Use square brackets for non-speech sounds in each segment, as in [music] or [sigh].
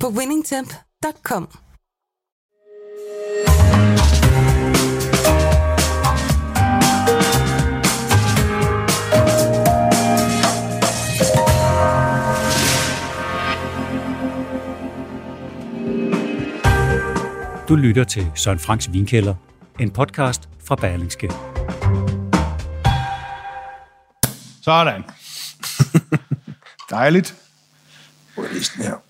på winningtemp.com. Du lytter til Søren Franks Vinkælder, en podcast fra Berlingske. Sådan. [laughs] Dejligt. Listen her.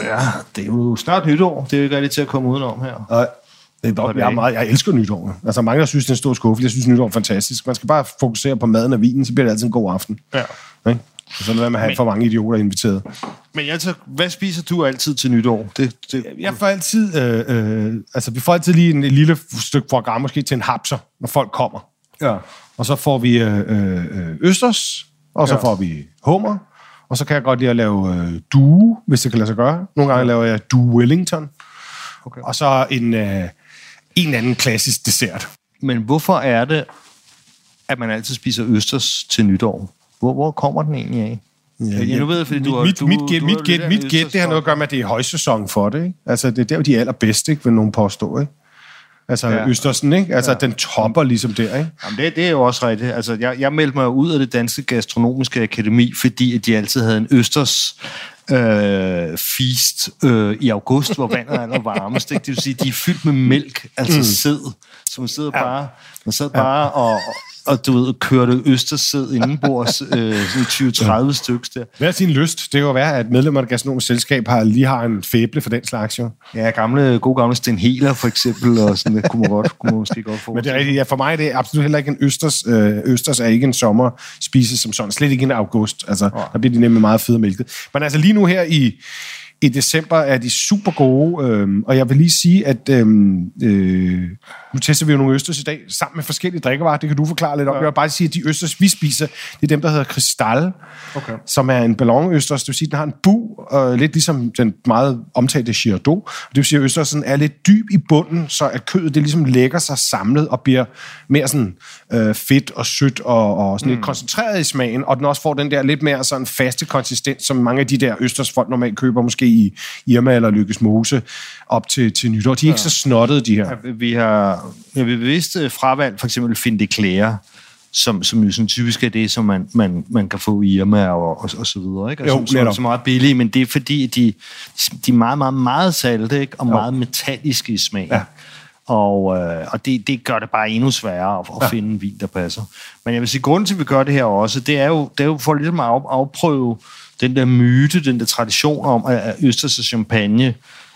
Ja, det er jo snart nytår. Det er jo ikke rigtig til at komme udenom her. Nej, det er dog, jeg, er meget, jeg elsker nytår. Altså mange, der synes, det er en stor skuffe. Jeg synes, nytår er fantastisk. Man skal bare fokusere på maden og vinen, så bliver det altid en god aften. Ja. Ikke? Og så lad være med at have Men- for mange idioter inviteret. Men altså, hvad spiser du altid til nytår? Det, det, Jeg får altid, øh, øh, altså vi får altid lige en, et lille stykke program, måske til en hapser, når folk kommer. ja. Og så får vi øh, øh, østers, og så Ja. får vi hummer, og så kan jeg godt lide at lave øh, due, hvis det kan lade sig gøre. Nogle gange laver jeg due Wellington. Okay. Og så en, øh, en anden klassisk dessert. Men hvorfor er det, at man altid spiser østers til nytår? Hvor, hvor kommer den egentlig af? Ja, ja, nu ved jeg, fordi mit, du har- mit, du- mit, gæt, mit, gæt, mit gæt, det har noget at gøre med, at det er højsæson for det. Ikke? Altså, det er der, hvor de er allerbedste, ikke, vil nogen påstå. Ikke? Altså, Ja. Østersen, ikke? Altså, ja. den topper ligesom der, ikke? Jamen, det, det er jo også rigtigt. Altså, jeg, jeg meldte mig ud af det danske gastronomiske akademi, fordi at de altid havde en østers øh, feast øh, i august, hvor vandet er allervarmest. Ikke? Det vil sige, de er fyldt med mælk, altså mm. sæd. Så man sidder bare, man sad bare og, og du ved, kørte østerssæd indenbords, øh, sådan 20-30 stykker der. Hvad er sin lyst? Det kan jo være, at medlemmer af det gastronomiske selskab har, lige har en fæble for den slags, jo. Ja, gamle, gode gamle Sten Heler for eksempel, og sådan, det kunne man, godt, kunne man måske godt få. Men det er rigtigt. Ja, for mig er det absolut heller ikke en østers. Øh, østers er ikke en sommer spise som sådan. Slet ikke en august. Altså, der bliver de nemlig meget fede mælket. Men altså lige nu her i, i december er de super gode. Øh, og jeg vil lige sige, at øh, øh, nu tester vi jo nogle østers i dag, sammen med forskellige drikkevarer. Det kan du forklare lidt om. Ja. Jeg vil bare sige, at de østers, vi spiser, det er dem, der hedder Kristall, Okay. som er en ballonøsters. Det vil sige, den har en bu, øh, lidt ligesom den meget omtalte Girardot. Det vil sige, at østersen er lidt dyb i bunden, så at kødet det ligesom lægger sig samlet og bliver mere sådan øh, fedt og sødt og, og sådan mm. lidt koncentreret i smagen, og den også får den der lidt mere sådan faste konsistens, som mange af de der østers folk normalt køber måske i Irma eller Lykkes Mose op til, til nytår. De er ikke så snottede, de her. Vi har ja, vi bevidst øh, fravalgt for eksempel Fin de Claire, som, som jo sådan typisk er det, som man, man, man kan få i Irma og, og, og så videre. Ikke? Og Jo, som, som, som er meget billige, men det er fordi, de, de er meget, meget, meget salte ikke? og jo. meget metalliske i smagen. Ja. Og, øh, og det, det gør det bare endnu sværere at, at ja. finde en vin, der passer. Men jeg vil sige, grunden til, at vi gør det her også, det er jo, det er jo for ligesom at af, afprøve den der myte, den der tradition om, at østers og champagne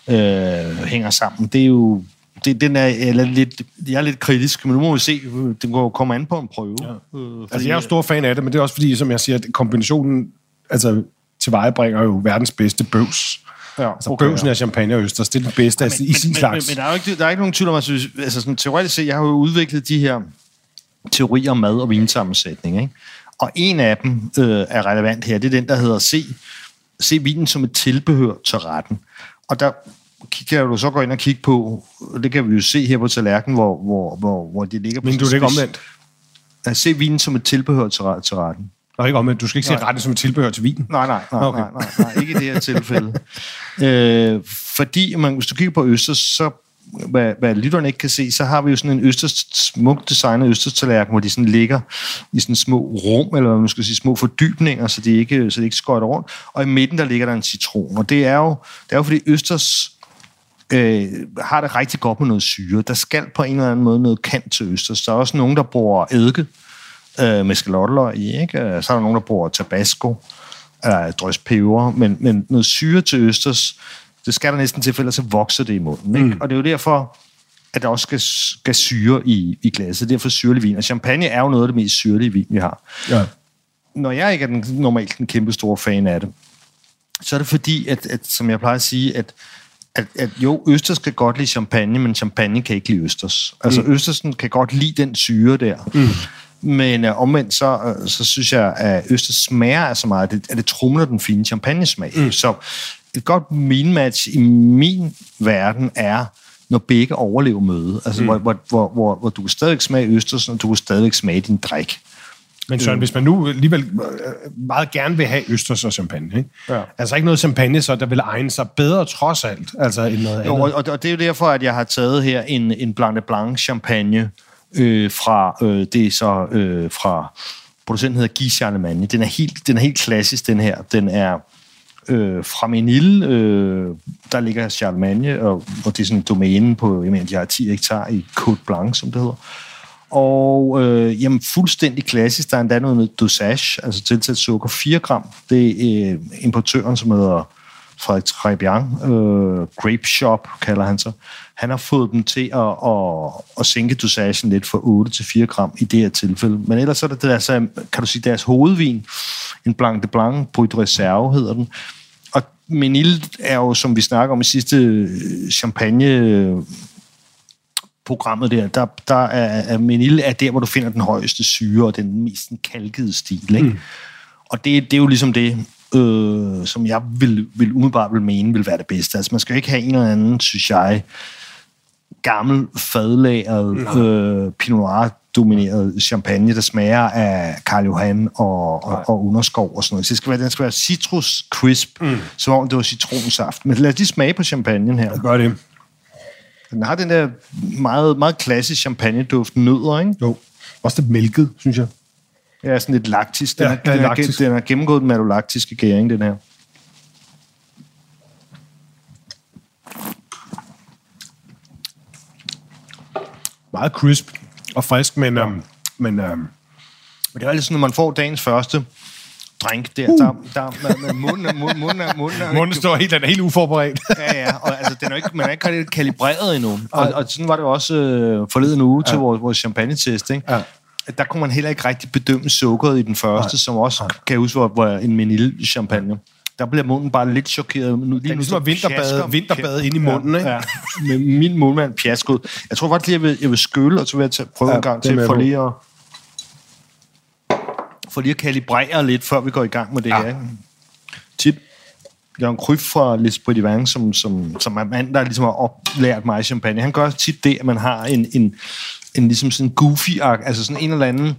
øh, hænger sammen. Det er jo det, den er, eller lidt, jeg er lidt kritisk, men nu må vi se. Det går komme an på en prøve. Ja. Øh, Altså, jeg er jo stor fan af det, men det er også fordi, som jeg siger, at kombinationen altså, tilvejebringer jo verdens bedste bøvs. Ja, Altså, okay, bøvsen af champagne og østers, det er den bedste men, i sin men, slags. Men, men, der er jo ikke, der er ikke nogen tvivl om, altså, altså sådan, teoretisk set, jeg har jo udviklet de her teorier om mad og vinsammensætning, ikke? Og en af dem øh, er relevant her, det er den, der hedder se, se vinen som et tilbehør til retten. Og der kan du så gå ind og kigge på, det kan vi jo se her på tallerkenen, hvor, hvor, hvor, hvor det ligger på Men du er ikke omvendt? at se vinen som et tilbehør til, til retten. Nå, ikke omvendt. Du skal ikke se retten som et tilbehør til vinen. Nej, nej, nej, okay. nej, nej, nej, ikke i det her tilfælde. [laughs] øh, fordi, man, hvis du kigger på Østers, så hvad, hvad lytterne ikke kan se, så har vi jo sådan en Østers, smukt designet Østers tallerken, hvor de sådan ligger i sådan små rum, eller hvad man skal sige, små fordybninger, så de ikke, så de ikke skøjter rundt. Og i midten, der ligger der en citron. Og det er jo, det er jo fordi Østers øh, har det rigtig godt med noget syre. Der skal på en eller anden måde noget kant til Østers. Der er også nogen, der bruger eddike øh, med skalotteløg i, ikke? Øh, så er der nogen, der bruger tabasco, øh, eller drøs peber, men, men noget syre til Østers, det skal der næsten til, for ellers så vokser det i munden. Ikke? Mm. Og det er jo derfor, at der også skal, skal syre i, i glasset. Derfor syrlig vin. Og champagne er jo noget af det mest syrlige vin, vi har. Ja. Når jeg ikke er den, normalt en kæmpe store fan af det, så er det fordi, at, at som jeg plejer at sige, at, at, at jo, Østers kan godt lide champagne, men champagne kan ikke lide Østers. Altså, mm. Østersen kan godt lide den syre der. Mm. Men uh, omvendt, så, uh, så synes jeg, at Østers smager af så meget, at det, at det trumler den fine champagnesmag. Mm. Så et godt mean match i min verden er, når begge overlever møde. Altså, mm. hvor, hvor, hvor, hvor, hvor du kan stadigvæk smage Østers, og du kan stadigvæk smage din drik. Men Søren, hvis man nu alligevel øh, meget gerne vil have østers og champagne, ikke? Ja. altså ikke noget champagne, så der vil egne sig bedre trods alt, altså end noget jo, andet. Og, og det er jo derfor, at jeg har taget her en, en Blanc de Blanc champagne øh, fra, øh, det er så øh, fra, producenten hedder Guy Charlemagne. Den er helt, den er helt klassisk, den her. Den er øh, fra Menil, øh, der ligger Charlemagne, og, og det er sådan en domæne på, jeg mener, de har 10 hektar i Côte Blanc, som det hedder. Og øh, jamen, fuldstændig klassisk. Der er endda noget dosage, altså tilsat sukker 4 gram. Det er øh, importøren, som hedder Frederik Trebian, øh, Grape Shop kalder han sig. Han har fået dem til at, at, at sænke dosagen lidt fra 8 til 4 gram i det her tilfælde. Men ellers er det deres, kan du sige, deres hovedvin, en Blanc de Blanc, Brut Reserve hedder den. Og Menil er jo, som vi snakker om i sidste champagne programmet der, der, der er, er menil er der, hvor du finder den højeste syre og den mest kalkede stil. Ikke? Mm. Og det, det er jo ligesom det, øh, som jeg vil, vil umiddelbart vil mene vil være det bedste. Altså man skal jo ikke have en eller anden, synes jeg, gammel, fadlagret, øh, Pinot Noir domineret champagne, der smager af Karl Johan og, og, og underskov og sådan noget. Så det skal være, den skal være citrus crisp, mm. som om det var citronsaft. Men lad os lige smage på champagnen her. Gør det. Den har den der meget, meget klassisk champagne-duft nødder, ikke? Jo. Også det mælket, synes jeg. Ja, sådan lidt laktisk. Den, Ja, ja, ja, den, er, laktisk. den har gennemgået den malolaktiske gæring, den her. Meget crisp og frisk, men... Ja. Um, men um, Men det er altid sådan, når man får dagens første drink der, uh. der, der, med munden, er- munden, munden, er- munden, er- munden står helt, den er helt uforberedt. [laughs] Ja, ja, og altså, den er ikke, man er ikke kalibreret endnu. Og, og sådan var det også øh, forleden uge til vores, vores champagne-test, ikke? Ja. Der kunne man heller ikke rigtig bedømme sukkeret i den første, som også kan jeg huske, hvor, hvor en menil-champagne. Der bliver munden bare lidt chokeret. Nu, lige Det nu, ligesom vinterbade, vinterbade ind i munden, ikke? Ja, med min mundmand pjasket. Jeg tror faktisk lige, jeg vil, jeg vil skylle, og så vil jeg tage, prøve Ja, ja, en gang til, for lige at for lige at kalibrere lidt, før vi går i gang med det Ja. her. Tit, Jørgen Kryf fra Les Bredivans, som, som, som er mand, der ligesom har oplært mig champagne, han gør tit det, at man har en, en, en ligesom sådan goofy altså sådan en eller anden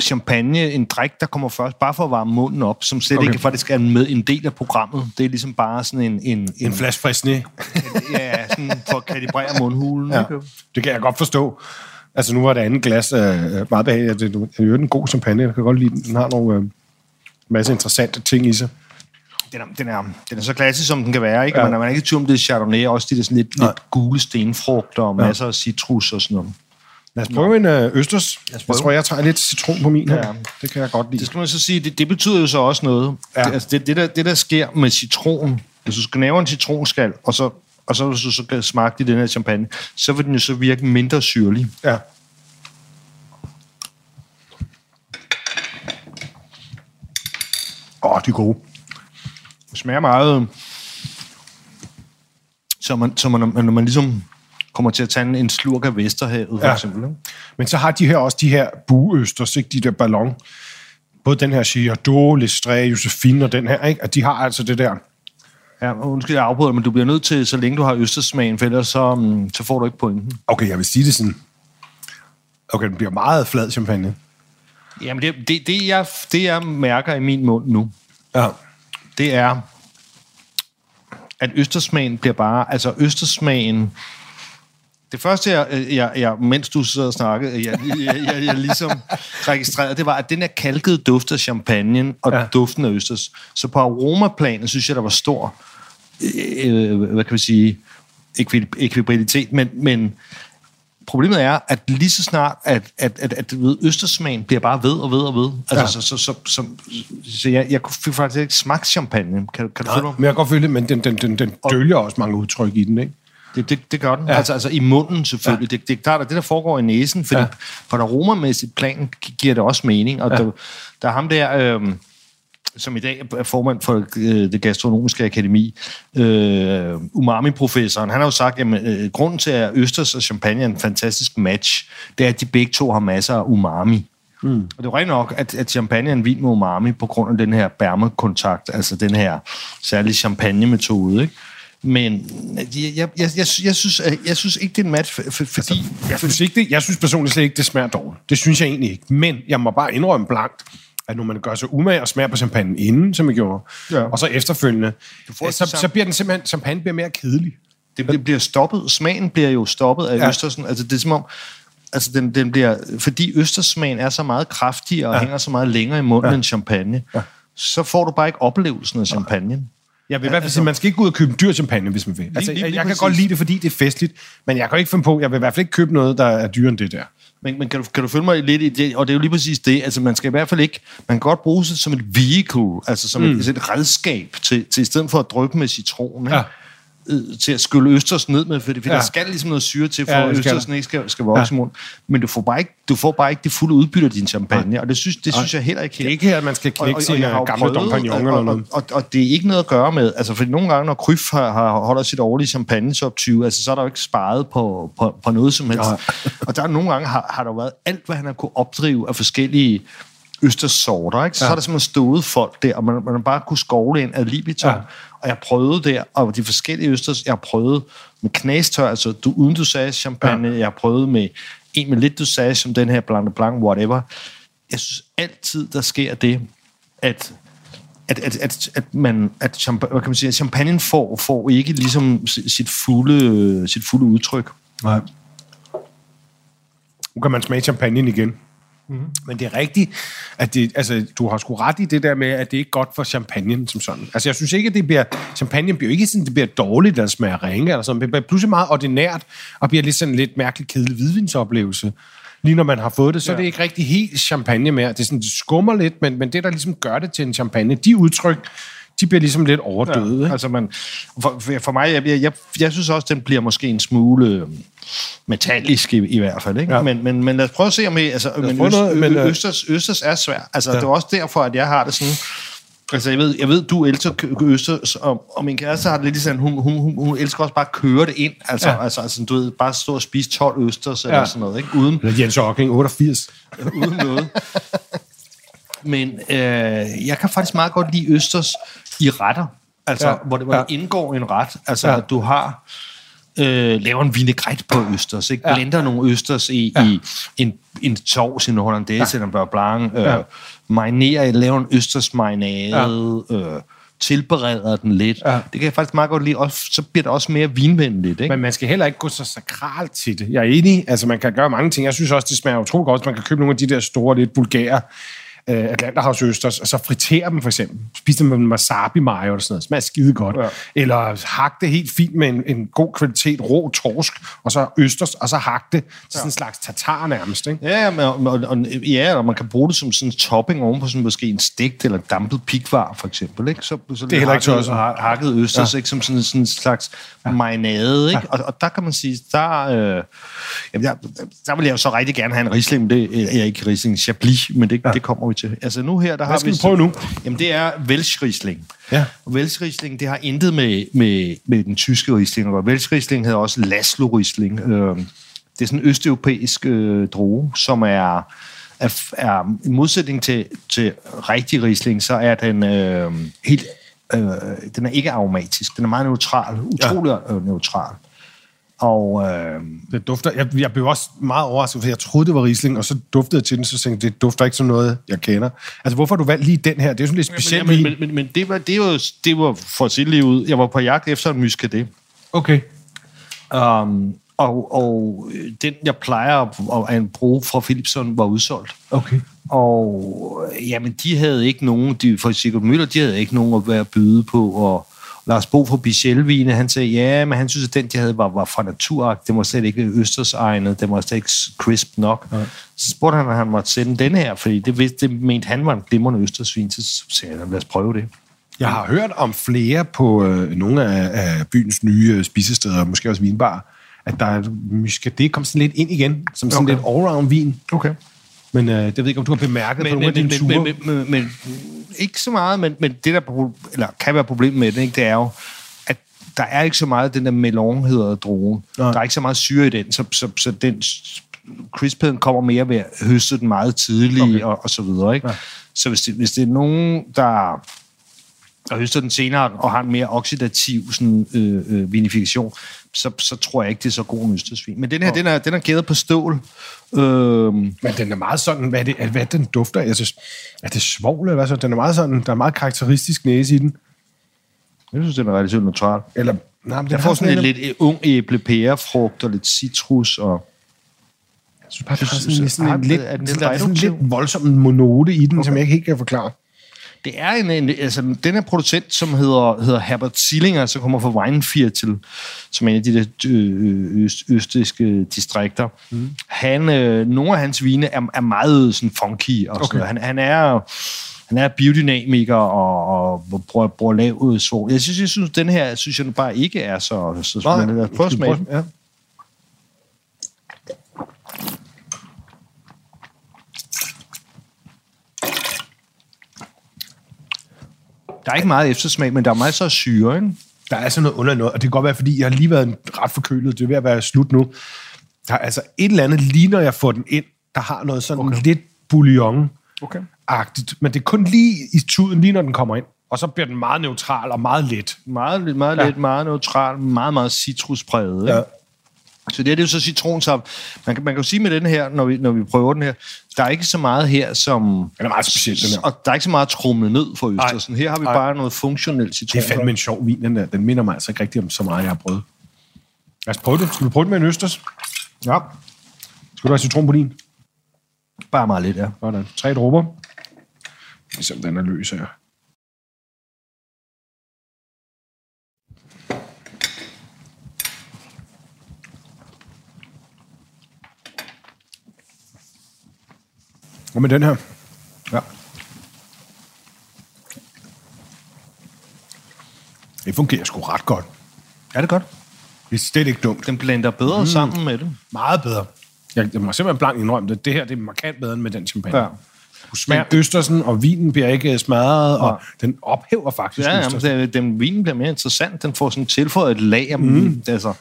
champagne, en drik, der kommer først, bare for at varme munden op, som slet Okay. okay. ikke faktisk er med en del af programmet. Det er ligesom bare sådan en... En, En flaske frisk sne. [laughs] ja, sådan for at kalibrere mundhulen. Ja. ikke? Det kan jeg godt forstå. Altså, nu var det andet glas øh, meget behageligt. Det er jo en god champagne. Jeg kan godt lide den. Den har nogle øh, masse interessante ting i sig. Den er, den, er, den er så klassisk, som den kan være, ikke? Ja. Ja. Man er man er ikke i tvivl om, det er Chardonnay, også de der sådan lidt, lidt gule stenfrugter og masser af citrus og sådan noget. Lad os prøve en øh, østers. Jeg prøve. tror, jeg tager lidt citron på min her. Ja. Det kan jeg godt lide. Det skal man så sige, det, det betyder jo så også noget. Ja. Det, altså det, det, der, det, der sker med citron, hvis du skal lave en citronskal, og så, og så hvis du så kan smage i den her champagne, så vil den jo så virke mindre syrlig. Ja. Åh, oh, de er gode. Det smager meget, så man, så man, når man ligesom kommer til at tage en, slurk af Vesterhavet, for Ja. eksempel. Ikke? Men så har de her også de her buøsters, ikke? de der ballon. Både den her Girardot, Lestrade, Josephine og den her, ikke? at de har altså det der. Ja, undskyld, jeg afbryder, men du bliver nødt til, så længe du har østersmagen, for ellers så, um, så får du ikke pointen. Okay, jeg vil sige det sådan. Okay, den bliver meget flad champagne. Jamen, det, det, det, jeg, det jeg mærker i min mund nu, Ja. det er, at østersmagen bliver bare... Altså, østersmagen... Det første, jeg, jeg, jeg mens du sidder og snakkede, jeg, jeg, jeg, jeg ligesom registrerede, det var, at den her kalkede duft af champagne og Ja. duften af østers. Så på aromaplanen synes jeg, der var stor, øh, hvad kan vi sige, ekvi- ekvibilitet, men, men problemet er, at lige så snart, at, at, at, at ved, østersmagen bliver bare ved og ved og ved. Altså, Ja. så, så, så, så, så jeg, jeg fik faktisk ikke smagt champagne. Kan, kan du følge mig? Men jeg kan godt føle det, men den, den, den, den dølger også mange udtryk i den, ikke? Det, det, det gør den. Ja. Altså, altså i munden selvfølgelig. Ja. Det, det er klart, at det, der foregår i næsen, fordi Ja. på et aromamæssigt plan gi- giver det også mening. Og Ja. der, der er ham der, øh, som i dag er formand for øh, det gastronomiske akademi, øh, umami-professoren, han har jo sagt, at øh, grunden til, at Østers og champagne er en fantastisk match, det er, at de begge to har masser af umami. Mm. Og det er rent nok, at, at champagne er en vin med umami på grund af den her bærmekontakt, altså den her særlige champagne-metode, ikke? Men jeg, jeg, jeg, jeg, jeg, synes, jeg synes ikke, det er en match, for, for, fordi... Altså, jeg, synes ikke, det, jeg synes personligt slet ikke, det smager dårligt. Det synes jeg egentlig ikke. Men jeg må bare indrømme blankt, at når man gør sig umage og smager på champagne inden, som jeg gjorde, ja. og så efterfølgende, så, så, så bliver den simpelthen, champagne bliver mere kedelig. Det, det bliver stoppet. Smagen bliver jo stoppet af ja. Østersen. Altså, det er som om, altså den, den bliver, fordi Østersmagen er så meget kraftigere og ja. hænger så meget længere i munden ja. end champagne, ja. så får du bare ikke oplevelsen af champagne. Jeg vil i hvert fald sige, man skal ikke gå ud og købe en dyr champagne, hvis man vil. Altså, lige, lige, jeg, jeg kan godt lide det, fordi det er festligt, men jeg kan ikke finde på, jeg vil i hvert fald ikke købe noget, der er dyrere end det der. Men, men kan, du, kan du følge mig lidt i det? Og det er jo lige præcis det. Altså, man skal i hvert fald ikke... Man kan godt bruge det som et vehicle, altså som mm. et, et redskab, til, til i stedet for at dryppe med citron. Ikke? Ja øh, til at skylle østers ned med, fordi, fordi ja. der skal ligesom noget syre til, for ja, at østersen ikke skal, skal vokse ja. mund. Men du får, bare ikke, du får bare ikke det fulde udbytte af din champagne, ja. og det synes, det synes jeg heller ikke. Det er ikke her, at man skal knække sine gamle dompagnon eller noget. Og, og, og, det er ikke noget at gøre med, altså fordi nogle gange, når Kryf har, har holder sit årlige champagne op 20, altså så er der jo ikke sparet på, på, på noget som helst. Ja. og der er nogle gange, har, har der været alt, hvad han har kunne opdrive af forskellige østersorter, ikke? Så, ja. så er der simpelthen stået folk der, og man, man bare kunne skovle ind ad libitum. Ja. Og jeg prøvede der, og de forskellige østers, jeg prøvet med knastør, altså du, uden du sagde champagne, ja. jeg prøvet med en med lidt du sagde, som den her Blanc Blanc, whatever. Jeg synes altid, der sker det, at at, at, at, at, man, at champagne, hvad kan man sige, at champagne får, får ikke ligesom sit fulde, sit fulde udtryk. Nej. Nu kan man smage champagne igen. Mm-hmm. Men det er rigtigt, at det, altså, du har sgu ret i det der med, at det ikke er godt for champagne som sådan. Altså, jeg synes ikke, at det bliver, champagne bliver ikke sådan, det bliver dårligt, eller smager ringe, eller sådan. Det bliver pludselig meget ordinært, og bliver lidt sådan lidt mærkelig kedelig hvidvinsoplevelse. Lige når man har fået det, så ja. er det ikke rigtig helt champagne mere. Det, er sådan, det skummer lidt, men, men det, der ligesom gør det til en champagne, de udtryk, de bliver ligesom lidt overdøde. Ja, altså man, for, for mig, jeg, jeg, jeg, jeg synes også, den bliver måske en smule øhm, metallisk i, i hvert fald. Ikke? Ja. Men, men, men lad os prøve at se, om I, altså, men øst, noget, men, øh, Østers, Østers er svær. Altså, ja. Det er også derfor, at jeg har det sådan... Altså, jeg ved, jeg ved du elsker Østers, og, og min kæreste har det lidt sådan, hun, hun, hun, hun elsker også bare at køre det ind. Altså, ja. altså, altså du ved, bare stå og spise 12 Østers ja. eller sådan noget, ikke? Uden, eller Jens Hocking, 88. uden noget. [laughs] Men øh, jeg kan faktisk meget godt lide Østers i retter. Altså, ja. hvor det, hvor ja. det indgår en ret. Altså, ja. du har øh, laver en vinaigrette på østers, ikke? Ja. blender nogle østers i, ja. i en, en sovs, en hollandaise, ja. en beurre blanc, øh, ja. marinerer, laver en østers marinade, ja. øh, tilbereder den lidt. Ja. Det kan jeg faktisk meget godt lide. Og så bliver det også mere vinvenligt. Ikke? Men man skal heller ikke gå så sakralt til det. Jeg er enig. Altså, man kan gøre mange ting. Jeg synes også, det smager utroligt godt. Man kan købe nogle af de der store, lidt vulgære øh, Atlanterhavsøsters, og så fritere dem for eksempel. Spise dem med wasabi mayo eller sådan noget. Smager skide godt. Ja. Eller hakke det helt fint med en, en god kvalitet rå torsk, og så østers, og så hakke det til sådan en slags tartar nærmest. Ikke? Ja, og, og, og, ja, og man kan bruge det som sådan en topping oven på sådan måske en stegt eller dampet pikvar, for eksempel. Ikke? Så, så det er heller ikke tosset. Hakket østers, ja. ikke? som sådan, sådan en slags ja. marinade. Ikke? Ja. Og, og der kan man sige, der, øh, jamen, der, der vil jeg jo så rigtig gerne have en Riesling, men det er ikke Riesling, Chablis, men det, ja. det kommer til. Altså nu her, der Hvad har vi... prøve nu? Jamen det er Welsch Riesling. Ja. Og Welsch Riesling, det har intet med, med, med den tyske Riesling og Welsch Riesling hedder også Laszlo Riesling. Øh, det er sådan en østeuropæisk øh, droge, som er, er, er i modsætning til, til rigtig Riesling, så er den øh, helt øh, den er ikke aromatisk. Den er meget neutral, utrolig ja. øh, neutral. Og, øh, det dufter, jeg, jeg blev også meget overrasket, for jeg troede, det var Riesling, og så duftede jeg til den, så tænkte jeg, det dufter ikke som noget, jeg kender. Altså, hvorfor har du valgt lige den her? Det er jo sådan lidt specielt. Men, men, men, men det, var, det, var, det var for at lige ud. Jeg var på jagt efter en muscadet. Okay. Um, og, og den, jeg plejer at, at bruge fra Philipson, var udsolgt. Okay. Og jamen, de havde ikke nogen, de, for Sigurd Møller, de havde ikke nogen at være byde på, og Lars Bo fra Bichelvine, han sagde, ja, men han synes, at den, de havde, var, var fra naturagt. Det var slet ikke Østers egnet. Det var slet ikke crisp nok. Ja. Så spurgte han, at han måtte sende den her, fordi det, vidste, det mente han var en glimrende Østersvin. Så sagde han, lad os prøve det. Jeg har hørt om flere på øh, nogle af, af byens nye øh, spisesteder, måske også vinbar, at der er muscadet kom sådan lidt ind igen, som sådan okay. lidt allround vin. Okay. Men øh, det ved jeg ikke, om du har bemærket men, på nogle af men, dine men, ture. men, men, men, men, ikke så meget, men, men det, der eller, kan være problemet med det, ikke, det er jo, at der er ikke så meget den der melon, hedder drogen. Nej. Der er ikke så meget syre i den, så, så, så den crispheden kommer mere ved at høste den meget tidligt, okay. og, og så videre. Ikke? Ja. Så hvis det, hvis det er nogen, der og høster den senere og har en mere oxidativ sådan, øh, øh, vinifikation, så, så tror jeg ikke, det er så god en østersvin. Men den her, oh. den er, den er gæret på stål. Øh, Men den er meget sådan, hvad er det, hvad er den dufter? af? Altså, er det svovl eller hvad så? Den er meget sådan, der er meget karakteristisk næse i den. jeg synes, den er relativt neutral. Eller, nej, men den Jeg får sådan en en- lidt øh, ung æble, pærefrugt og lidt citrus. Og Jeg synes bare, det synes, sådan, at- sådan en er lidt, den der er sådan lidt voldsom monote i den, okay. som jeg ikke helt kan forklare. Det er en, en altså, den her producent, som hedder, hedder Herbert Sillinger, som kommer fra Weinviertel, som er en af de der øh, øst, østiske distrikter. Mm. Han, øh, nogle af hans vine er, er meget sådan funky. Og okay. Han, han er han er biodynamiker og, og bruger, bruger lav svovl. Jeg synes, jeg synes, den her synes jeg bare ikke er så... så os prøve at smage. Ja. Der er ikke meget eftersmag, men der er meget så syre, ikke? Der er sådan noget under noget, og det kan godt være, fordi jeg har lige været ret forkølet. Det er ved at være slut nu. Der er altså et eller andet, lige når jeg får den ind, der har noget sådan okay. lidt bouillon Okay. agtigt men det er kun lige i tuden, lige når den kommer ind. Og så bliver den meget neutral og meget let. Meget, lidt- meget Ja. lidt, meget neutral, meget, meget citruspræget. ikke? Ja. Så det her det er jo så citronsaft. Man kan, man kan jo sige med den her, når vi, når vi prøver den her, der er ikke så meget her, som... Den er meget speciel, den her. Og der er ikke så meget trumlet ned for Østersen. Her har vi Nej. bare noget funktionelt Det citron. er fandme en sjov vin, den der. Den minder mig altså ikke rigtig om så meget, jeg har prøvet. Lad os prøve det. Skal du prøve det med en østers? Ja, Skal du have citron på din? bare meget lidt, ja. Sådan. Tre dråber. Ligesom den er løs her. Og med den her. Ja. Det fungerer sgu ret godt. Er det godt? Det er slet ikke dumt. Den blender bedre mm. sammen med det. Meget bedre. Jeg, jeg må simpelthen blankt indrømme det. Det her det er markant bedre end med den champagne. Ja. Du smager Østersen, og vinen bliver ikke smadret, og den ophæver faktisk Ja, jamen, den, den vinen bliver mere interessant. Den får sådan tilføjet et lag af mm. altså,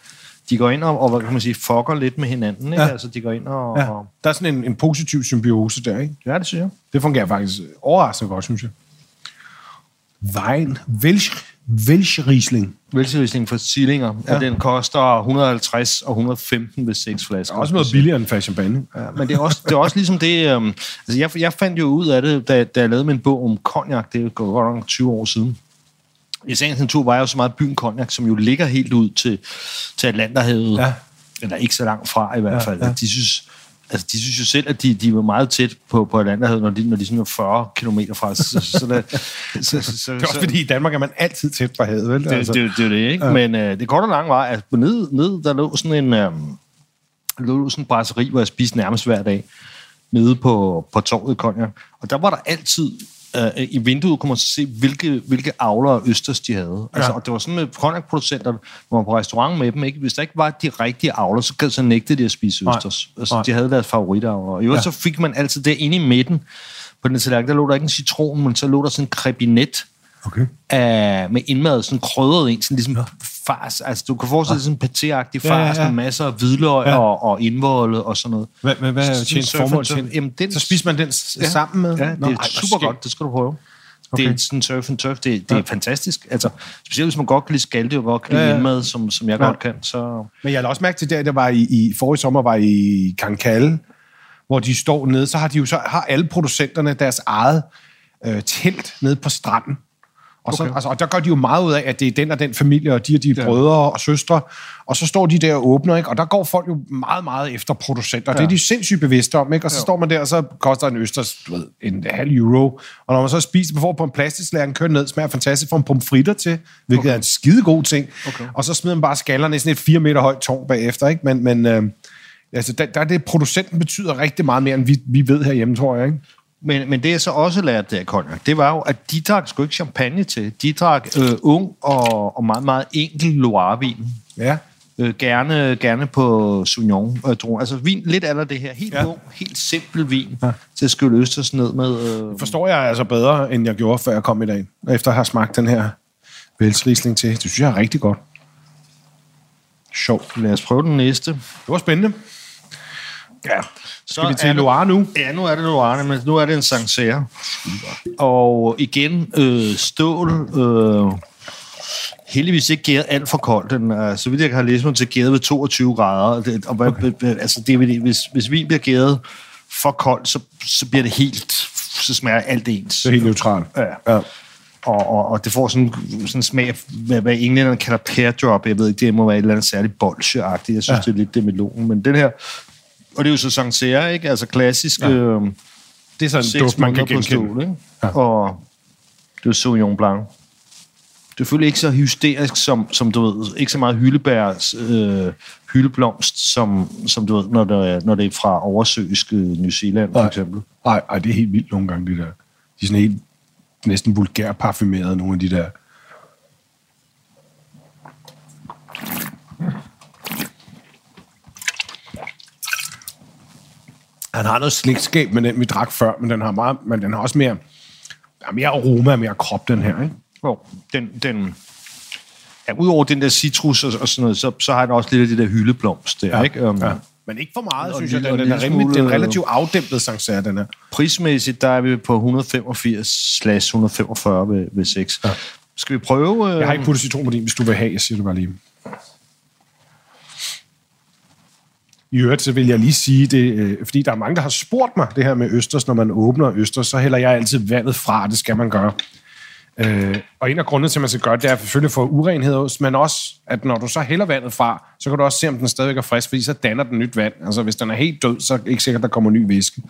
de går ind og, og, hvad kan man sige, fucker lidt med hinanden. Ikke? Ja. Altså, de går ind og... Ja, og der er sådan en, en positiv symbiose der, ikke? ja, det synes jeg. Det fungerer faktisk overraskende godt, synes jeg. Wein, Welsch, Welsch Riesling. Vælserisling for Sillinger, ja. Ja. den koster 150 og 115 ved seks flasker. Også noget billigere end Fashion Champagne. Ja, men det er også, det er også ligesom det... Um, altså jeg, jeg fandt jo ud af det, da, da jeg lavede min bog om cognac, det er jo godt nok 20 år siden. I sagens natur var jeg jo så meget byen Cognac, som jo ligger helt ud til, til Atlanterhavet. Ja. Eller ikke så langt fra i hvert Ja, fald. ja. De synes, altså, de synes jo selv, at de, de var meget tæt på, på Atlanterhavet, når de, når de sådan var 40 km fra. Så, så, så, der- så, så, så, Det er også fordi, i Danmark er man altid tæt på havet, vel? det, altså. det, det er jo det, ikke? Ja. Men øh, det korte og lange var, at ned, ned der lå sådan en øh, lå sådan en brasserie, hvor jeg spiste nærmest hver dag, nede på, på torvet i Cognac. Og der var der altid, øh, i vinduet kunne man så se, hvilke, hvilke avlere Østers de havde. Altså, Ja. og det var sådan med Cognac-producenter, hvor man var på restaurant med dem, ikke? hvis der ikke var de rigtige avler, så, så nægtede de at spise Nej. Østers. Altså, Nej. de havde deres favoritavler. Og i øvrigt Ja. så fik man altid det inde i midten, på den tallerken, der lå der ikke en citron, men så lå der sådan en krebinet, Okay. af, med indmad, sådan krydret en, sådan ligesom ja. fars. Altså, du kan forestille dig sådan en paté-agtig Ja, ja, fars ja. med masser af hvidløg Ja. ja. og, og indvolde og sådan noget. Hvad, hvad, hvad er tjent formål til? Jamen, den- så spiser man den s- sammen med? Ja, det Nå, er ej, super godt, det skal du prøve. Okay. Det er sådan surf and turf, det, det er fantastisk. Altså, specielt hvis man godt kan lide skalte og godt kan lide Ja, ja, ja. indmad, som, som jeg Ja. ja. godt kan, så... Men jeg har også mærke til, der, der var i, i forrige sommer, var i Cancale, hvor de står nede, så har de jo så har alle producenterne deres eget øh, telt nede på stranden. Og, så, Okay. altså, og der gør de jo meget ud af, at det er den og den familie, og de og de ja. brødre og søstre. Og så står de der og åbner, ikke? og der går folk jo meget, meget efter producenter. Ja. Det er de sindssygt bevidste om, ikke? Og så ja. står man der, og så koster en østers, du ved, en halv euro. Og når man så spiser, man får på en plastikslærken, kører ned, smager fantastisk, får en pomfritter til, hvilket okay. er en skide god ting. Okay. Og så smider man bare skallerne i sådan et 4 meter højt tårn bagefter, ikke? Men, men øh, altså, der, der er det, producenten betyder rigtig meget mere, end vi, vi ved herhjemme, tror jeg, ikke? Men, men det jeg så også lærte der Cognac, det var jo, at de drak sgu ikke champagne til. De drak øh, ung og, og meget, meget enkel Loire-vin. Ja. Øh, gerne, gerne på Sauvignon. Øh, altså vin, lidt af det her. Helt Ja. ung, helt simpel vin ja. til at skylle østers ned med. Øh, Forstår jeg altså bedre, end jeg gjorde, før jeg kom i dag. Efter at have smagt den her velsrisling til. Det synes jeg er rigtig godt. Sjovt. lad os prøve den næste. Det var spændende. Ja. Så Skal vi er til Loire nu? Ja, nu er det Loire, men nu er det en Sancerre. Og igen, øh, stål, øh, heldigvis ikke gæret alt for koldt. Den er, så vidt jeg har læst mig til, gæret ved 22 grader. Og okay. altså, det, hvis, hvis vin bliver gæret for koldt, så, så bliver det helt, så smager alt ens. Det er helt neutralt. Ja. ja. Og, og, og det får sådan, sådan en smag af, hvad, hvad englænderne kalder pear drop. Jeg ved ikke, det må være et eller andet særligt bolsjeagtigt. Jeg synes, ja. det er lidt det melonen. Men den her, og det er jo så Sancerre, ikke? Altså klassisk... Ja. Øh, Det er sådan en duft, man kan genkende. stål, ikke? Ja. Og det er Sauvignon Blanc. Det er selvfølgelig ikke så hysterisk som, som du ved, ikke så meget hyldebærs, øh, hyldeblomst, som, som du ved, når det, er, når det er fra oversøisk øh, New Zealand, for Nej. eksempel. Ej, ej, det er helt vildt nogle gange, det der. De er sådan helt næsten vulgær parfumeret, nogle af de der. Han har noget slægtskab med den, vi drak før, men den har, meget, men den har også mere, der er mere aroma og mere krop, den her, ikke? Jo, den, den, ja, udover den der citrus og, og sådan noget, så, så har den også lidt af det der hyldeblomst der, ja. ikke? Um, ja. Men ikke for meget, synes jeg. Den, den, en er rimelig, det er relativt afdæmpet Sancerre, den her. Prismæssigt, der er vi på 185 slash 145 ved, ved 6. Ja. Skal vi prøve? Øh, Jeg har ikke puttet citron på din, hvis du vil have, jeg siger det bare lige. I øvrigt, så vil jeg lige sige det, øh, fordi der er mange, der har spurgt mig det her med østers, når man åbner østers, så hælder jeg altid vandet fra, det skal man gøre. Øh, og en af grundene til, at man skal gøre det, er selvfølgelig for urenhed men også, at når du så hælder vandet fra, så kan du også se, om den stadigvæk er frisk, fordi så danner den nyt vand. Altså, hvis den er helt død, så er det ikke sikkert, der kommer ny væske.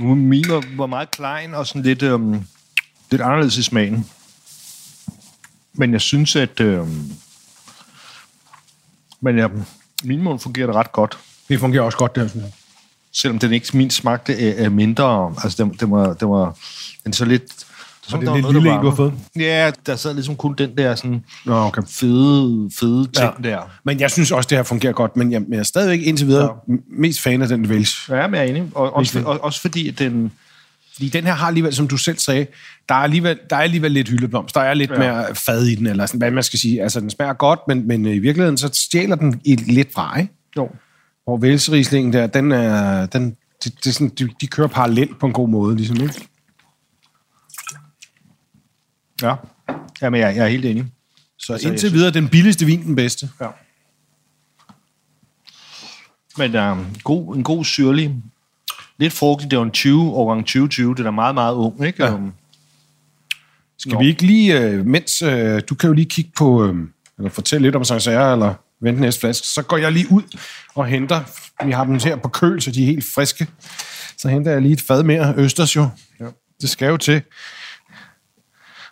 Min var, var meget klein og sådan lidt, øhm, lidt anderledes i smagen. Men jeg synes, at... Øhm, men ja, min mund fungerer det ret godt. Det fungerer også godt, synes jeg. Selvom den ikke min smagte er, mindre. Altså, den, den, var, den var den så lidt... Det det er lidt lille en, du har fået? Ja, der sad ligesom kun den der sådan Nå, okay. fede, fede ting Ja. der. Men jeg synes også, det her fungerer godt, men jeg, men jeg er stadigvæk indtil videre ja. mest fan af den vælge. Ja, men jeg er enig. Og, også, og, også fordi, den... Fordi den her har alligevel, som du selv sagde, der er alligevel, der er alligevel lidt hyldeblomst. Der er lidt ja. Mere fad i den, eller sådan, hvad man skal sige. Altså, den smager godt, men, men i virkeligheden, så stjæler den i, lidt fra, ikke? Jo. Og vælserislingen der, den er, den, det, det er sådan, de, de kører parallelt på en god måde, ligesom, ikke? Ja. Jamen, jeg, jeg er helt enig. Så Altså, indtil videre, den billigste vin, den bedste. Ja. Men der er god, en god syrlig. Lidt frugtig. Det var en 20, årgang 2020. Den er meget, meget ung, ikke? Ja. Um, Skal Nå. vi ikke lige, øh, mens øh, du kan jo lige kigge på, øh, eller fortælle lidt om Sancerre, eller vente næste flaske, så går jeg lige ud og henter, vi har dem her på køl, så de er helt friske. Så henter jeg lige et fad mere østers jo. Ja. Det skal jo til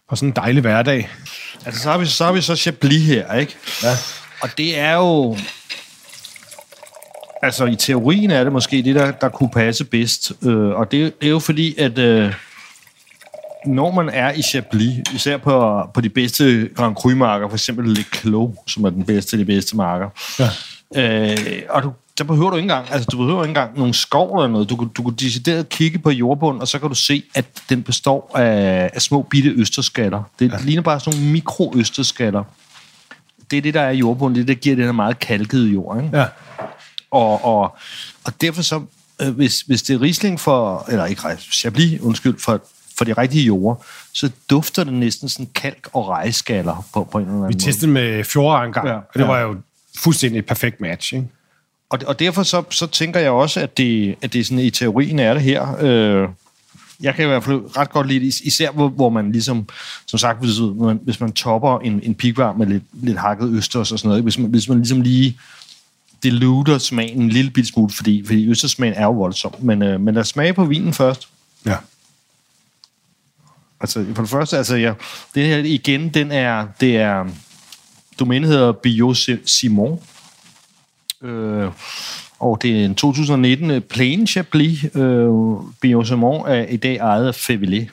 på sådan en dejlig hverdag. altså, så har, vi, så har vi så Chablis her, ikke? Ja. Og det er jo... Altså, i teorien er det måske det, der, der kunne passe bedst. Øh, og det, det er jo fordi, at øh, når man er i Chablis, især på, på de bedste Grand Cru-marker, for eksempel Le Clos, som er den bedste af de bedste marker, Ja. Øh, og du, der behøver du ikke engang, altså du behøver ikke engang nogle skov eller noget. Du, kan- du kan decideret kigge på jordbunden, og så kan du se, at den består af, af små bitte østerskaller. Det ja. ligner bare sådan nogle mikro-østerskaller. Det er det, der er i jordbunden. Det er det, der giver den her meget kalkede jord. Ikke? Ja. Og, og, og derfor så, øh, hvis, hvis det er risling for, eller ikke Chablis, undskyld, for, for de rigtige jorder, så dufter det næsten sådan kalk og rejskaller på, på en eller anden Vi måde. testede med fjorder engang, ja. Og det var jo fuldstændig et perfekt match. Ikke? Og, og derfor så, så tænker jeg også, at det, at det er sådan, i teorien er det her. Øh, jeg kan i hvert fald ret godt lide især hvor, hvor man ligesom, som sagt, hvis man, hvis man topper en, en pikvarm med lidt, lidt hakket østers og sådan noget, hvis man, hvis man ligesom lige diluter smagen en lille bitte smule, fordi, fordi østersmagen er jo voldsom. Men, øh, men lad os smage på vinen først. Ja. Altså, for det første, altså, ja, det her igen, den er, det er, domænet hedder Bio Simon, øh, og det er en 2019 Plain Chablis. Øh, Bio Simon er i dag ejet af Févelé,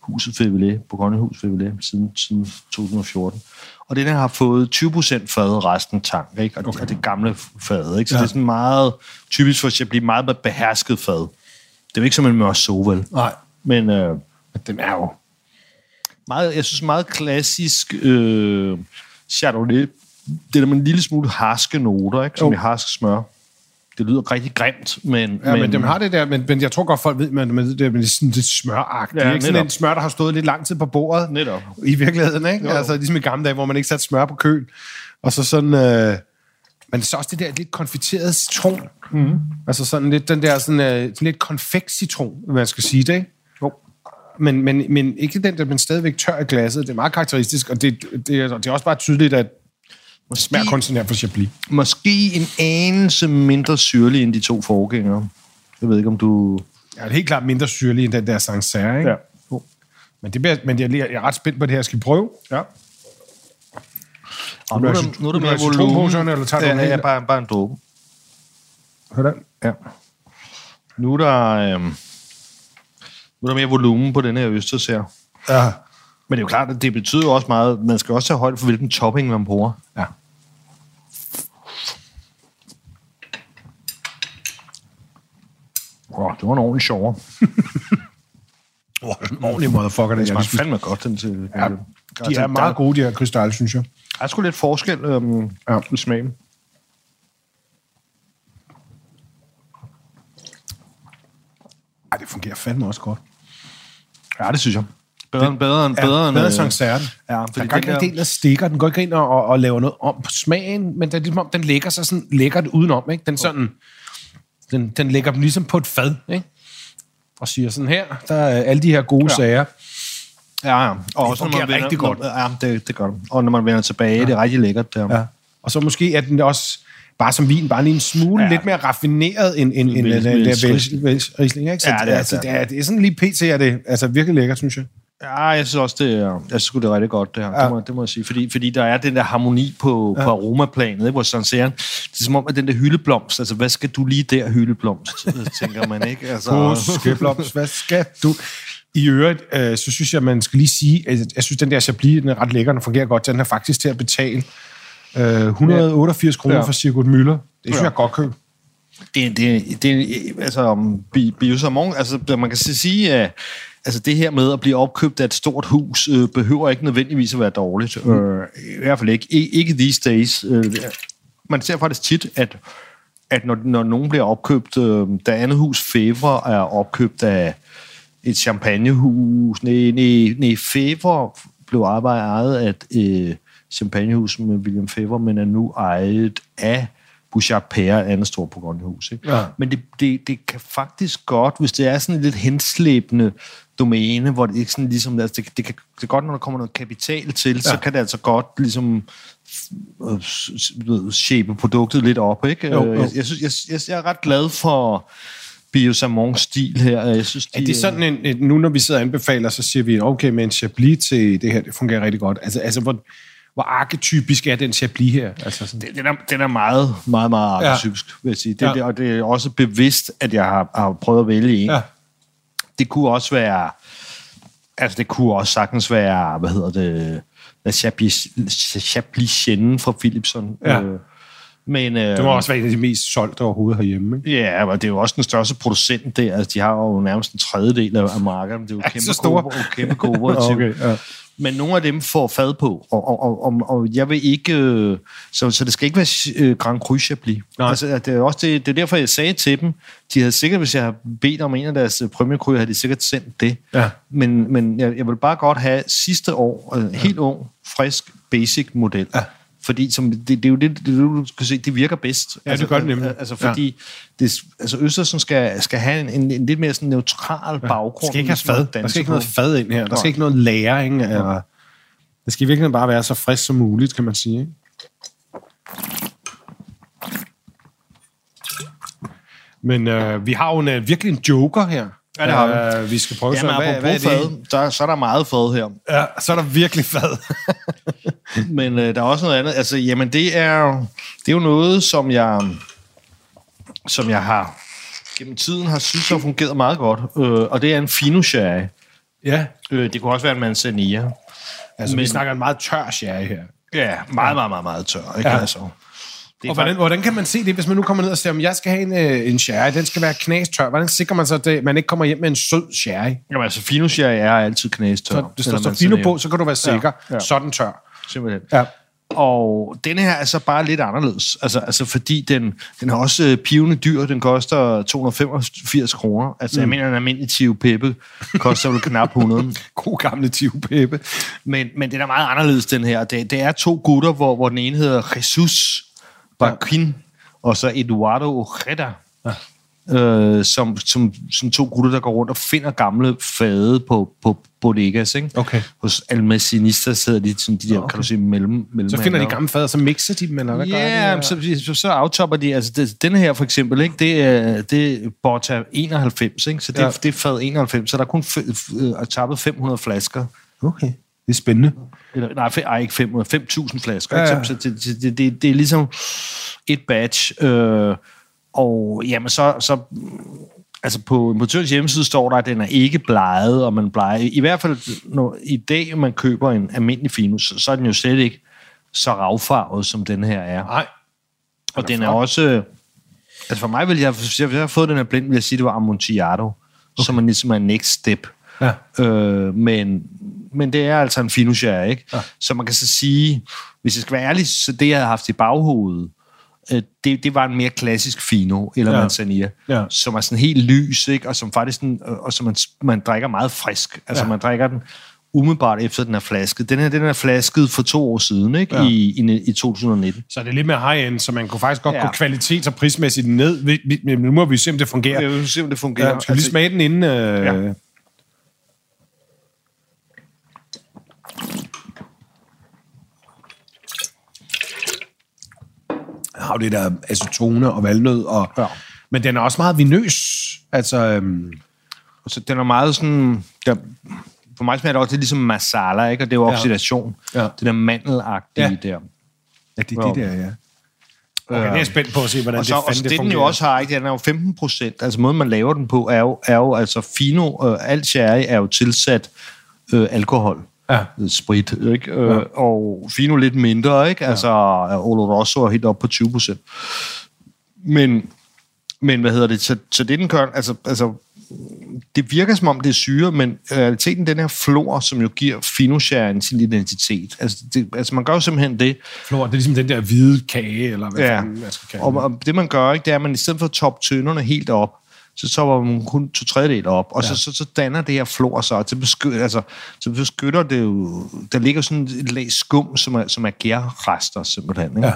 huset Fevillé, Bourgogne Hus Fevillé, siden, siden 2014. Og den her har fået 20% fad, resten tank, ikke? Og, okay. og det gamle fad, ikke? Så ja. det er sådan meget typisk for at blive meget behersket fad. Det er jo ikke som en Meursault, vel? Nej. Men øh, Den er jo... meget, jeg synes meget klassisk øh, Chardonnay. Det der med en lille smule harske noter, ikke? Som Jo. i harsk smør. Det lyder rigtig grimt, men... Ja, men, men dem har det der, men, men jeg tror godt, folk ved, det, er- men det er sådan lidt smøragtigt. Ja, Ja, ikke sådan en smør, der har stået lidt lang tid på bordet. Netop. I virkeligheden, ikke? Jo. Altså, ligesom i gamle dage, hvor man ikke satte smør på køl. Og så sådan... Øh, men så også det der lidt konfiteret citron. Mm. Altså sådan lidt den der sådan, øh, sådan lidt konfekt citron, man skal sige det, ikke? Jo. Men, men, men ikke den der, men stadigvæk tør i glasset. Det er meget karakteristisk, og det, det, er, det er også bare tydeligt, at det smager kun sådan her for Chablis. Måske en anelse mindre syrlig end de to forgængere. Jeg ved ikke, om du... Jeg er helt klart mindre syrlig end den der Sancerre, ikke? Ja. Men, det bliver, men jeg, jeg er ret spændt på det her. Skal vi prøve? Ja. Og nu er der, nu er der du mere volumen. Eller tager du ja, den ja, bare, bare en dråbe. Hør den. Ja. Nu er der, øhm, nu er der mere volumen på den her østers her. Ja. Men det er jo klart, at det betyder jo også meget, man skal også tage højde for, hvilken topping man bruger. ja. Åh, det var en ordentlig sjovere. Oh, [laughs] en ordentlig motherfucker, Det det smager er. fandme godt, den til. Ja, de er meget gode, de her krystaller, synes jeg. Der er sgu lidt forskel øhm, Ja. i smagen. Ej, det fungerer fandme også godt. Ja, det synes jeg. Bedre, end bedre, end, bedre, ja, end, bedre øh, Sancerre. Ja, Der fordi går ikke den rigtig der, stikker. Den går ikke ind og, og, og laver noget om på smagen, men det er ligesom om, den lægger sig sådan lækkert udenom. Ikke? Den, sådan, den, den lægger dem ligesom på et fad. Ikke? Og siger sådan her, der er alle de her gode Ja. sager. ja, ja. Og også når man vender, rigtig godt. Når, ja, det, det gør det. Og når man vender tilbage, ja. det er rigtig lækkert der. Ja. Og så måske er den også bare som vin, bare lige en smule Ja. lidt mere raffineret end, end, end, end, end, Riesling. Ikke? Så Ja, det det, er er, altså, det. det, er, det er sådan lige pt. er det altså virkelig lækkert, synes jeg. Ja, jeg synes også, det er, jeg synes, det er rigtig godt, det her. Ja. Det, må, det må jeg sige. Fordi, fordi der er den der harmoni på, ja. på aromaplanet, ikke? hvor Sancerre, det er som om, at den der hyldeblomst, altså hvad skal du lige der hyldeblomst, tænker man, ikke? [laughs] Altså, Påskebloms, hvad skal du? I øvrigt, øh, så synes jeg, man skal lige sige, at jeg synes, den der Chablis, den er ret lækker, den fungerer godt. Den er faktisk til at betale øh, 188 kroner Ja. for Sigurd Müller. Det synes Ja. jeg godt køb. det, det, det, altså, Bi- Biosamon, altså, man kan sige, at altså, det her med at blive opkøbt af et stort hus, øh, behøver ikke nødvendigvis at være dårligt. Mm. Øh, I hvert fald ikke. I, ikke these days. Øh, man ser faktisk tit, at, at når, når nogen bliver opkøbt, øh, da andet hus Favre er opkøbt af et champagnehus, nej, nej, nej Favre blev arbejdet ejet af et øh, champagnehus med William Favre, men er nu ejet af Bouchard Père, et andet stort Bourgognehus. Ikke? Ja. Men det, det, det kan faktisk godt, hvis det er sådan et lidt henslæbende domæne, hvor det ikke sådan ligesom, altså det, det, kan, det er godt, når der kommer noget kapital til, ja. så kan det altså godt ligesom øh, ved, shape produktet lidt op, ikke? Jo, jo. Øh, Jeg, jeg, synes, jeg, jeg, er ret glad for Biosamons stil her. Jeg synes, de, Er det sådan en, en, nu når vi sidder og anbefaler, så siger vi, okay, med en Chablis til det her, det fungerer rigtig godt. Altså, altså hvor, hvor arketypisk er den Chablis her? Altså sådan, Den er, den er meget, meget, meget Ja. arketypisk, vil jeg sige. Det, Ja. ja. det, og det er også bevidst, at jeg har, har prøvet at vælge en. ja. Det kunne også være... Altså, det kunne også sagtens være, hvad hedder det... La Chablis, Chablisienne fra Philipson. Ja. Øh, men, øh, Det må også være en af de mest solgte overhovedet herhjemme. Ikke? Ja, og det er jo også den største producent der. Altså, de har jo nærmest en tredjedel af markedet. Det er jo Ja, kæmpe, så store. ko- kæmpe [laughs] kooperativ. Okay, ja. Men nogle af dem får fad på, og, og, og, og, jeg vil ikke... Øh, så, så det skal ikke være øh, Grand Cru Chablis. Nej. Altså, det, er også det, det er derfor, jeg sagde til dem, de havde sikkert, hvis jeg havde bedt om en af deres øh, Premier Cru, havde de sikkert sendt det. Ja. Men, men jeg, jeg vil bare godt have sidste år, øh, helt ung, frisk, basic model. Ja. Fordi som, det, det, er jo det, det, det, du skal se, det virker bedst. Ja, det gør det nemlig. Altså, fordi ja. det, altså Østersen skal, skal have en, en, en lidt mere sådan neutral baggrund. Der skal ikke have fad. Der skal ikke noget fad ind her. Der skal ikke noget læring. Eller... Det skal virkelig bare være så frisk som muligt, kan man sige. Ikke? Men øh, vi har jo en, øh, virkelig en joker her. Ja, det har vi. Øh, vi skal prøve Jamen, så. Hvad, hvad er fad, det? der, så er der meget fad her. Ja, så er der virkelig fad. [laughs] Men øh, der er også noget andet. Altså, jamen, det er, jo- det er jo noget, som jeg, som jeg har gennem tiden har synes har fungeret meget godt. Øh, og det er en Fino Sherry. Ja. Øh, det kunne også være en manzanilla. Altså, Men- vi snakker en meget tør sherry her. Ja, meget, meget, meget, meget tør. Ikke? Ja. Altså, det Og hvordan, hvordan kan man se det, hvis man nu kommer ned og siger, at jeg skal have en, øh, en sherry, den skal være knastør. Hvordan sikrer man så, at man ikke kommer hjem med en sød sherry? Jamen, altså, fino sherry er altid knæstør. Så det står så fino på, så kan du være sikker. Ja, ja. Sådan tør. Simpelthen. Ja. Og denne her er så bare lidt anderledes. Altså, altså fordi den, den er også øh, pivende dyr. Den koster 285 kroner. Altså, mm. jeg mener, en almindelig Tio Peppe koster vel knap 100. [laughs] God gamle Tiv Peppe. Men, men den er meget anderledes, den her. Det, det er to gutter, hvor, hvor den ene hedder Jesus Barquin, og så Eduardo Ojeda. Øh, som, som, som to gutter, der går rundt og finder gamle fade på, på bodegas, ikke? Okay. Hos almacinistas hedder de, sådan de der, okay. kan du sige, mellem, mellem Så finder de gamle fader, så mixer de dem, eller hvad gør Ja, de? så, så, så aftopper de, altså det, denne her for eksempel, ikke, det er, det er Borta 91, ikke, så det, Ja. ja. det er fad 91, så der er kun f- f- øh, tappet 500 flasker. Okay, det er spændende. Eller, nej, fe- ej, ikke 500, 5.000 flasker. Ja, ja. Så det, det, det, det, er ligesom et batch, øh, og jamen så, så altså på importørens hjemmeside står der, at den er ikke bleget, og man bleger, i hvert fald når, i dag, man køber en almindelig finus, så, er den jo slet ikke så ravfarvet, som den her er. Nej. Og den er også... Altså for mig vil jeg, hvis jeg, har fået den her blind, vil jeg sige, det var Amontillado, okay. som er ligesom en next step. Ja. Øh, men, men det er altså en finushare, ikke? Ja. Så man kan så sige, hvis jeg skal være ærlig, så det, jeg har haft i baghovedet, øh, det, det var en mere klassisk fino, eller Ja. ja. manzanilla, Ja. som er sådan helt lys, ikke? Og som faktisk sådan, og som man, man drikker meget frisk. Altså Ja. ja. man drikker den umiddelbart efter, den er flasket. Den her, den er flasket for to år siden, ikke? Ja. Ja. I, i, I 2019. Så det er lidt mere high-end, så man kunne faktisk godt ja. Ja. gå kvalitets- og prismæssigt ned. Vi- vi- Men nu må vi se, om det fungerer. Jeg vil se, om det fungerer. Ja, skal vi lige smage den inden? Øh... Ja. Har jo det der acetone og valnød. Og... Ja. Men den er også meget vinøs. Altså, øhm... Så den er meget sådan... Der, for mig smager det også lidt ligesom masala, ikke? Og det er jo Ja. oxidation. Ja. Det der mandelagtige Ja. ja. der. ja, det er det der, ja. Okay, det er jeg spændt på at se, hvordan Og så, det og så fanden det, det den jo også har, ikke? Den er jo 15 procent. Altså måden, man laver den på, er jo, er jo altså fino, øh, alt sherry er jo tilsat øh, alkohol. Ja. Øh, Sprit, ikke? Øh, og fino lidt mindre, ikke? Altså Oloroso er helt op på 20 procent. Men, men hvad hedder det? Så, så det den gør, altså, altså det virker som om det er syre, men realiteten den her flor, som jo giver finosherryen sin identitet. Altså, det, altså man gør jo simpelthen det, Flor, det er ligesom den der hvide kage, eller hvad Ja, fanden man skal kalde og, det. og det man gør, ikke, det er, at man i stedet for at toppe tønderne helt op, så topper man kun to tredjedel op, og ja. så, så, så danner det her flor sig, og det beskytter, altså, så beskytter det jo, der ligger sådan et lag skum, som er, som er gærrester simpelthen, ikke? Ja.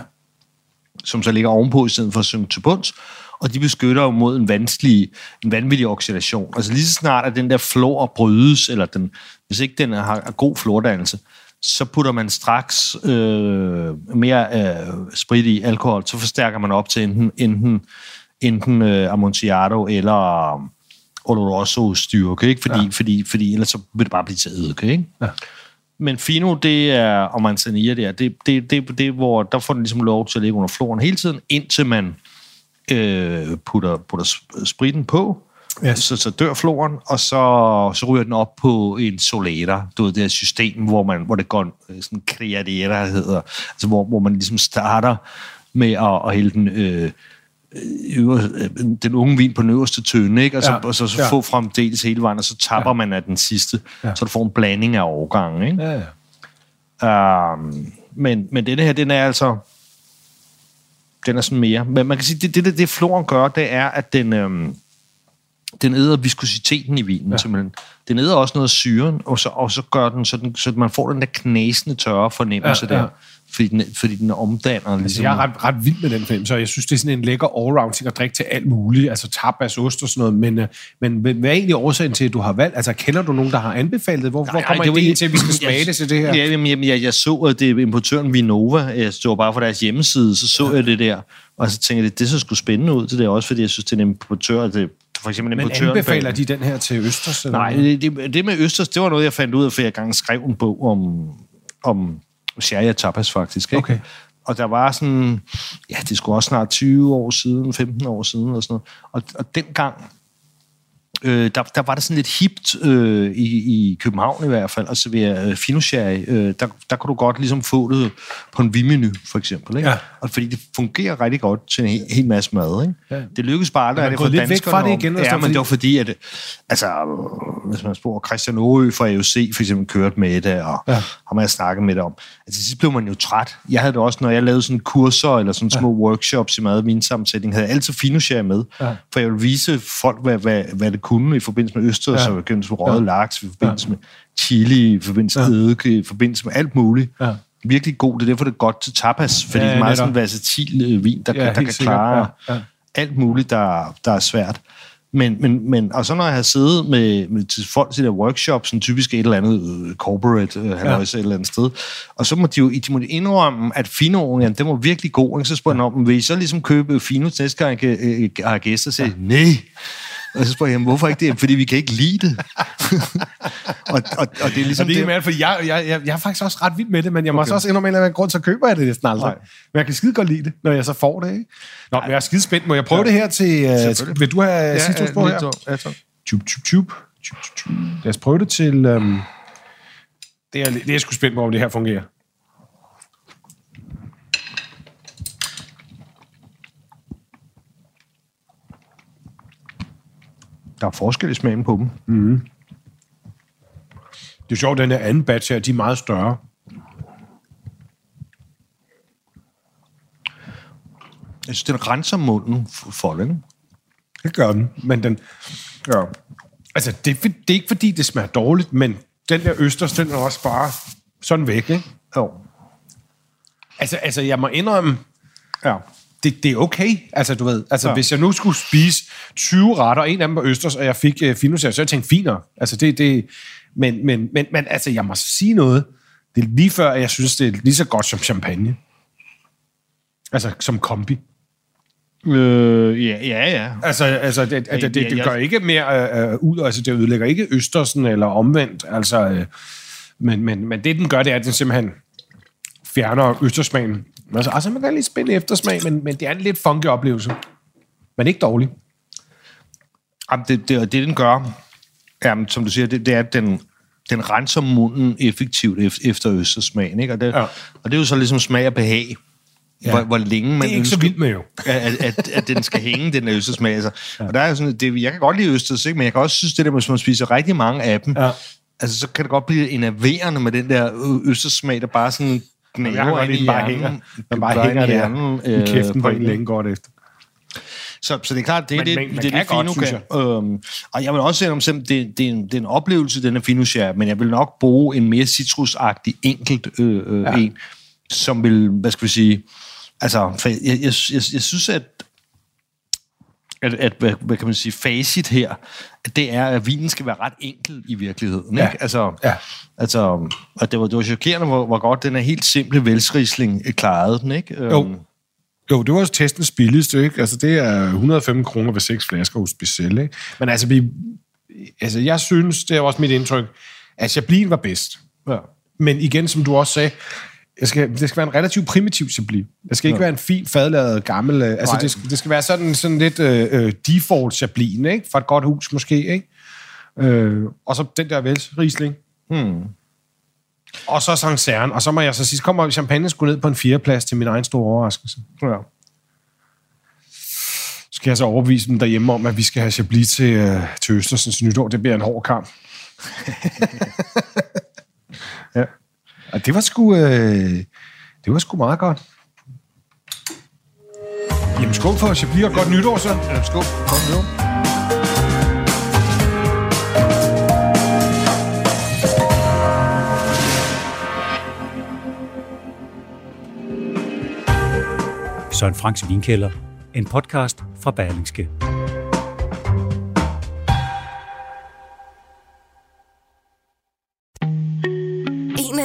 som så ligger ovenpå i stedet for at synke til bunds, og de beskytter jo mod en vanskelig, en vanvittig oxidation. Altså lige så snart, at den der flor brydes, eller den, hvis ikke den har, har god flordannelse, så putter man straks øh, mere øh, sprit i alkohol, så forstærker man op til enten, enten, enten øh, Amontillado eller øh, Oloroso styrke, ikke? Fordi, ja. fordi, fordi ellers så vil det bare blive til eddike, ikke? Ja. Men Fino, det er, og Manzanilla der, det, det, det, det, hvor der får den ligesom lov til at ligge under floren hele tiden, indtil man øh, putter, putter sp- spritten på, Yes. så, så dør floren, og så, så ryger den op på en solater, du ved, det her system, hvor, man, hvor det går øh, sådan creadera hedder, altså hvor, hvor man ligesom starter med at, at hælde den, øh, den unge vin på den øverste tønde, ikke? Og, så, Ja, og så, så ja. få fremdeles hele vejen, og så tapper ja. man af den sidste, ja. så du får en blanding af årgangen, ikke? Ja, ja. Um, men, men denne her, den er altså... Den er sådan mere... Men man kan sige, det, det, det, det floren gør, det er, at den... Øhm, den æder viskositeten i vinen, Ja. simpelthen. Den æder også noget af syren, og så, og så gør den, så, den, så man får den der knasende tørre fornemmelse Ja, ja, der. Fordi den, fordi den omdanner Altså, ligesom... jeg er ret, ret vild med den film, så jeg synes, det er sådan en lækker allround ting at drikke til alt muligt, altså tapas, ost og sådan noget, men, øh, men hvad hvad er egentlig årsagen til, at du har valgt? Altså, kender du nogen, der har anbefalet det? Hvor, hvor kommer det var idéen ikke- til, at vi skal smage jeg- det til det her? Ja, jamen, jamen, jeg, jeg så, at det er importøren Vinova, jeg stod bare på deres hjemmeside, så så ja. jeg det der, og så tænkte jeg, det så sgu spændende ud, det der også, fordi jeg synes, det er en importør, det, for eksempel Men anbefaler bag- de den her til Østers? Eller Nej, det, det, med Østers, det var noget, jeg fandt ud af, for jeg engang skrev en bog om, om og tapas, faktisk. Ikke? Okay. Og der var sådan, ja, det skulle også snart 20 år siden, 15 år siden, og sådan noget. Og, og dengang, øh, der, der var det sådan lidt hipt øh, i, i København i hvert fald, at servere øh, finosherry. Øh, der, der kunne du godt ligesom få det på en vimenu, for eksempel. Ikke? Ja. Og fordi det fungerer rigtig godt til en hel, hel masse mad. Ikke? Ja. Det lykkedes bare aldrig, at det for lidt væk danskerne fra det igen, Ja, men fordi- det var fordi, at altså, hvis man spurgte Christian Aarø fra AOC, for eksempel, kørte med det, og Ja. ja. har man snakket med det om. Altså, til sidst blev man jo træt. Jeg havde det også, når jeg lavede sådan kurser, eller sådan små workshops i mad og vinsammensætning, havde jeg altid finosherry med, Ja. for jeg ville vise folk, hvad, hvad, hvad det kunne i forbindelse med østers, Ja. ja. og i forbindelse med røget laks, i forbindelse med chili, i forbindelse med eddike, i forbindelse med alt muligt. Ja. Virkelig god. Det er derfor, det er godt til tapas, fordi Ja, ja, det er meget sådan en versatil øh, vin, der, Ja, ja, der kan sikkert. klare Ja, ja. alt muligt, der, der er svært. Men, men, men, og så når jeg har siddet med, med til folk til der workshops, sådan typisk et eller andet øh, corporate, øh, ja. et eller andet sted, og så må de jo de må indrømme, at Finoen, jamen, den var virkelig god. Ikke? Så spørger jeg om, vil I så ligesom købe Fino til næste gang, jeg har gæster? Så siger jeg, nej. [laughs] Og så spørger jeg, hvorfor ikke det? Fordi vi kan ikke lide det. [laughs] og, og, og det er ligesom Så det er det, mere, for jeg, jeg, jeg, jeg er faktisk også ret vild med det, men jeg må okay. også indrømme, en grund til at købe jeg det næsten aldrig. Nej. Men jeg kan skide godt lide det, når jeg så får det, ikke? Nå, men jeg er skide spændt. Må jeg prøve ja. det her til... Uh, vil du have ja, citrusbrød her? Ja, tak. Tup, tup, tup. Tup, tup, tup. Lad os prøve det til... Um, det, er, det er jeg sgu spændt på, om det her fungerer. Der er forskel i smagen på dem. Det er sjovt, den her anden batch her, de er meget større. Jeg synes, den renser munden for det. ikke? Det gør den, men den... Ja. Altså, det, er det er ikke fordi, det smager dårligt, men den der østers, den er også bare sådan væk, ikke? Jo. Altså, altså jeg må indrømme, Ja. Det, det er okay. Altså, du ved, altså, ja. Hvis jeg nu skulle spise 20 retter, og en af dem var østers, og jeg fik uh, finus, så jeg tænkte, finere. Altså, det, det, men, men, men, men altså, jeg må sige noget. Det er lige før, jeg synes, det er lige så godt som champagne. Altså, som kombi. Øh, ja, ja, ja. Altså, altså det, det, det, det, det jeg- gør ikke mere øh, øh, ud, altså det ødelægger ikke Østersen eller omvendt, altså, øh, men, men, men det den gør, det er, at den simpelthen fjerner Østersmagen. Altså, altså man kan lige spænde eftersmag, men, men det er en lidt funky oplevelse. Men ikke dårlig. Jamen, det, det, det, den gør, jamen, som du siger, det, det er, at den, den renser munden effektivt ef- efter østersmagen. Ikke? Og, det, Ja. og det er jo så ligesom smag og behag. Ja. Hvor, hvor længe man Det er ikke så ønsker, vildt med jo. at, at, at den skal hænge, den der østersmag. Altså. Ja. Og der er sådan, det, jeg kan godt lide østers, ikke? men jeg kan også synes, det der, hvis man spiser rigtig mange af dem, Ja. altså, så kan det godt blive enerverende med den der ø- østerssmag, der bare sådan Godt i den bare hjernen. hænger, den bare hænger i hjernen, i øh, kæften på en længe godt efter. Så, så det er klart, det er Men- det, men det, er det godt, Fino kan. Øhm, og jeg vil også sige, om det, det, er en, det er en oplevelse, den er Fino men jeg vil nok bruge en mere citrusagtig enkelt øh, øh, Ja. en, som vil, hvad skal vi sige, altså, for jeg, jeg, jeg, jeg synes, at at, at hvad, hvad kan man sige, facit her, at det er, at vinen skal være ret enkel i virkeligheden. Ja. Ikke? Altså, Ja. altså, og det var, det var chokerende, hvor, hvor godt den er helt simple velsrisling øh, klarede den, ikke? Jo. Øhm, Jo, det var også testens billigste, ikke? Altså, det er 105 kroner ved seks flasker hos Speciel, ikke? Men altså, vi, altså, jeg synes, det er også mit indtryk, at Chablis var bedst. ja. Men igen, som du også sagde, jeg skal, det skal være en relativt primitiv Chablis. Det skal ikke ja. være en fin, fadladet, gammel... øh, Altså, det skal, det skal være sådan, sådan lidt øh, øh, default Chablis, ikke? For et godt hus måske, ikke? Øh, og så den der velsrisling. Hmm. Og så Sancerre. Og så må jeg så sige, så kommer champagne skulle ned på en fjerdeplads til min egen store overraskelse. ja. skal jeg så overbevise dem derhjemme om, at vi skal have Chablis til, øh, til Østersens nytår. Det bliver en hård kamp. [laughs] ja. Og det var sgu, øh, det var sgu meget godt. Jamen skål for Chablis og godt nytår så. Ja, skål. Kom nu. Søren Franks Vinkælder. En podcast fra Berlingske.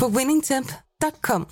på winningtemp.com.